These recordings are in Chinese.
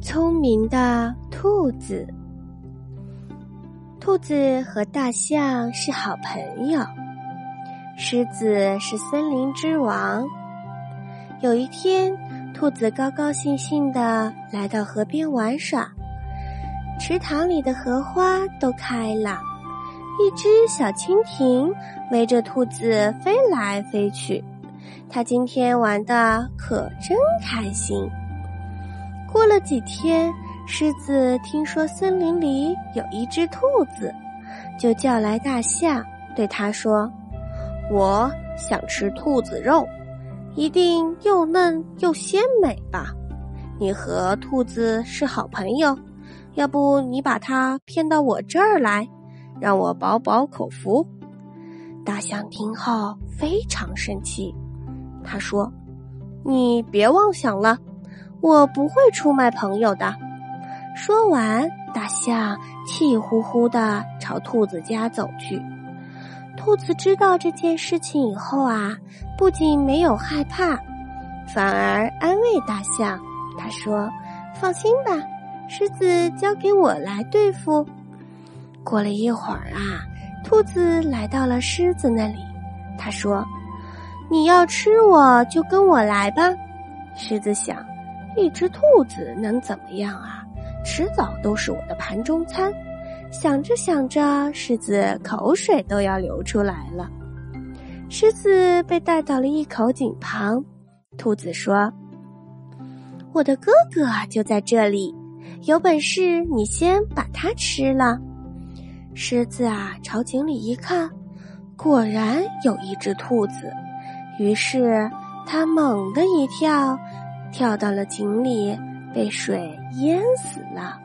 聪明的兔子。兔子和大象是好朋友，狮子是森林之王。有一天，兔子高高兴兴的来到河边玩耍，池塘里的荷花都开了，一只小蜻蜓围着兔子飞来飞去，它今天玩的可真开心。过了几天，狮子听说森林里有一只兔子，就叫来大象，对他说：“我想吃兔子肉，一定又嫩又鲜美吧？你和兔子是好朋友，要不你把它骗到我这儿来，让我饱饱口福？”大象听后非常生气，他说：“你别妄想了。”我不会出卖朋友的。说完，大象气呼呼的朝兔子家走去。兔子知道这件事情以后啊，不仅没有害怕，反而安慰大象。他说：“放心吧，狮子交给我来对付。”过了一会儿啊，兔子来到了狮子那里。他说：“你要吃我就跟我来吧。”狮子想。一只兔子能怎么样啊？迟早都是我的盘中餐。想着想着，狮子口水都要流出来了。狮子被带到了一口井旁，兔子说：“我的哥哥就在这里，有本事你先把它吃了。”狮子啊，朝井里一看，果然有一只兔子，于是他猛地一跳。跳到了井里，被水淹死了。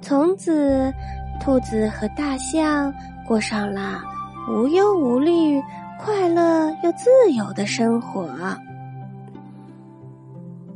从此，兔子和大象过上了无忧无虑、快乐又自由的生活。